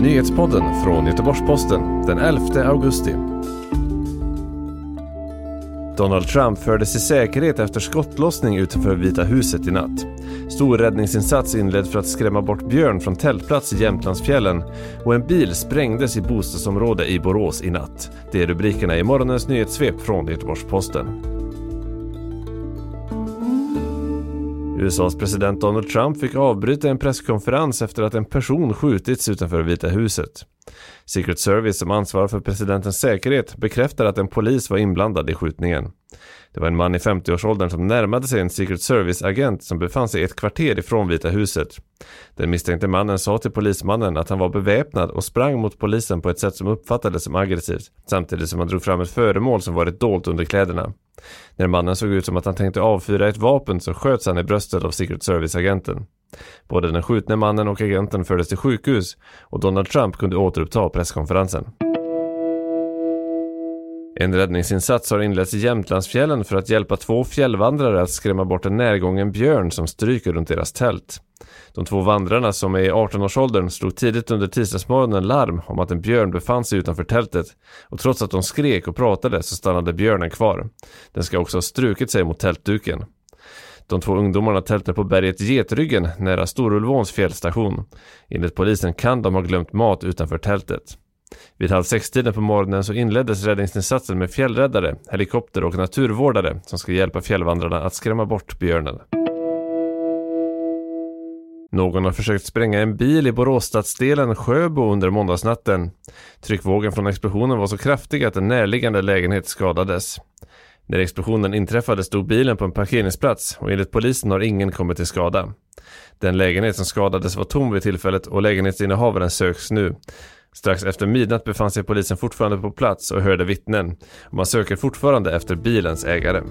Nyhetspodden från Göteborgs-Posten den 11 augusti. Donald Trump fördes i säkerhet efter skottlossning utanför Vita huset i natt. Stor räddningsinsats inledd för att skrämma bort björn från tältplats i Jämtlandsfjällen och en bil sprängdes i bostadsområde i Borås i natt. Det är rubrikerna i morgonens nyhetssvep från Göteborgs-Posten. USAs president Donald Trump fick avbryta en presskonferens efter att en person skjutits utanför Vita huset. Secret Service som ansvarar för presidentens säkerhet bekräftar att en polis var inblandad i skjutningen. Det var en man i 50-årsåldern som närmade sig en Secret Service-agent som befann sig ett kvarter ifrån Vita huset. Den misstänkte mannen sa till polismannen att han var beväpnad och sprang mot polisen på ett sätt som uppfattades som aggressivt, samtidigt som han drog fram ett föremål som varit dolt under kläderna. När mannen såg ut som att han tänkte avfyra ett vapen så sköts han i bröstet av Secret Service-agenten. Både den skjutne mannen och agenten fördes till sjukhus och Donald Trump kunde återuppta presskonferensen. En räddningsinsats har inletts i Jämtlandsfjällen för att hjälpa två fjällvandrare att skrämma bort en närgången björn som stryker runt deras tält. De två vandrarna som är i 18-årsåldern slog tidigt under tisdagsmorgonen larm om att en björn befann sig utanför tältet och trots att de skrek och pratade så stannade björnen kvar. Den ska också ha strukit sig mot tältduken. De två ungdomarna tältar på berget Getryggen nära Storulvåns fjällstation. Enligt polisen kan de ha glömt mat utanför tältet. Vid halv sex-tiden på morgonen så inleddes räddningsinsatsen med fjällräddare, helikopter och naturvårdare som ska hjälpa fjällvandrarna att skrämma bort björnen. Någon har försökt spränga en bil i Boråsstadsdelen Sjöbo under måndagsnatten. Tryckvågen från explosionen var så kraftig att en närliggande lägenhet skadades. När explosionen inträffade stod bilen på en parkeringsplats och enligt polisen har ingen kommit till skada. Den lägenhet som skadades var tom vid tillfället och lägenhetsinnehavaren söks nu. Strax efter midnatt befann sig polisen fortfarande på plats och hörde vittnen. Man söker fortfarande efter bilens ägare.